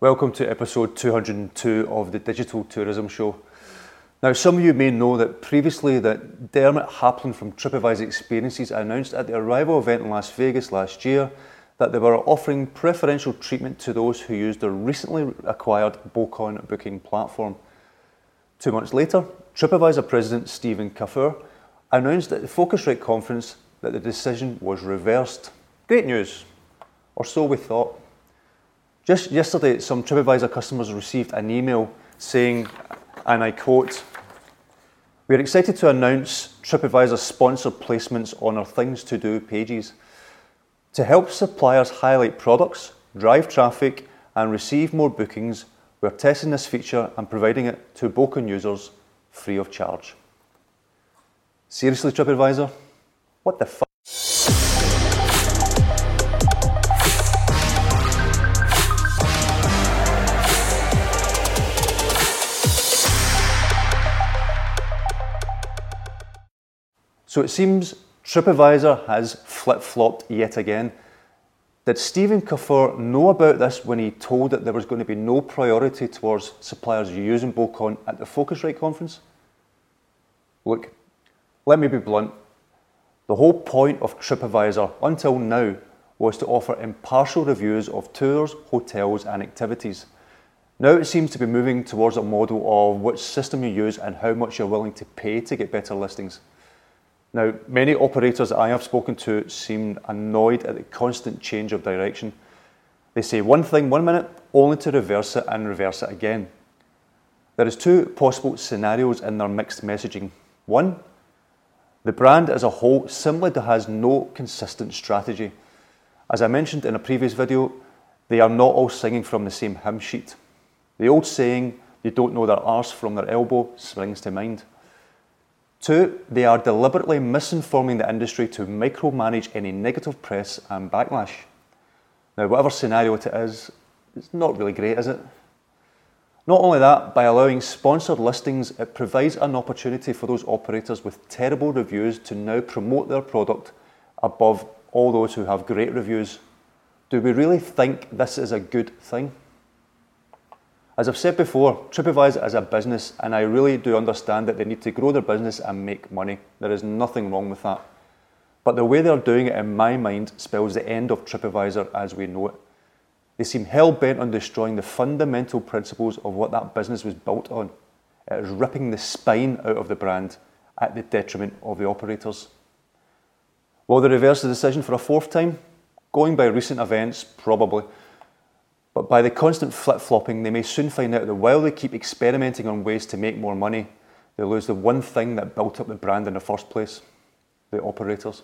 Welcome to episode 202 of the Digital Tourism Show. Now, some of you may know that previously that Dermot Halpin from TripAdvisor Experiences announced at the Arival event in Las Vegas last year that they were offering preferential treatment to those who used their recently acquired Bókun booking platform. Two months later, TripAdvisor President Stephen Kaufer announced at the Phocuswright conference that the decision was reversed. Great news, or so we thought. Just yesterday, some TripAdvisor customers received an email saying, and I quote, We're excited to announce TripAdvisor sponsored placements on our Things to Do pages. To help suppliers highlight products, drive traffic, and receive more bookings, we're testing this feature and providing it to Bókun users free of charge. Seriously, TripAdvisor? What the fuck? So it seems TripAdvisor has flip flopped yet again. Did Stephen Kaufer know about this when he told that there was going to be no priority towards suppliers using Bókun at the Phocuswright conference? Look, let me be blunt. The whole point of TripAdvisor until now was to offer impartial reviews of tours, hotels, and activities. Now it seems to be moving towards a model of which system you use and how much you're willing to pay to get better listings. Now, many operators I have spoken to seem annoyed at the constant change of direction. They say one thing one minute, only to reverse it and reverse it again. There is two possible scenarios in their mixed messaging. One, the brand as a whole simply has no consistent strategy. As I mentioned in a previous video, they are not all singing from the same hymn sheet. The old saying, they don't know their arse from their elbow, springs to mind. Two, they are deliberately misinforming the industry to micromanage any negative press and backlash. Now, whatever scenario it is, it's not really great, is it? Not only that, by allowing sponsored listings, it provides an opportunity for those operators with terrible reviews to now promote their product above all those who have great reviews. Do we really think this is a good thing? As I've said before, TripAdvisor is a business, and I really do understand that they need to grow their business and make money. There is nothing wrong with that. But the way they're doing it, in my mind, spells the end of TripAdvisor as we know it. They seem hell bent on destroying the fundamental principles of what that business was built on. It is ripping the spine out of the brand at the detriment of the operators. Will they reverse the decision for a fourth time? Going by recent events, probably. But by the constant flip flopping, they may soon find out that while they keep experimenting on ways to make more money, they lose the one thing that built up the brand in the first place the operators.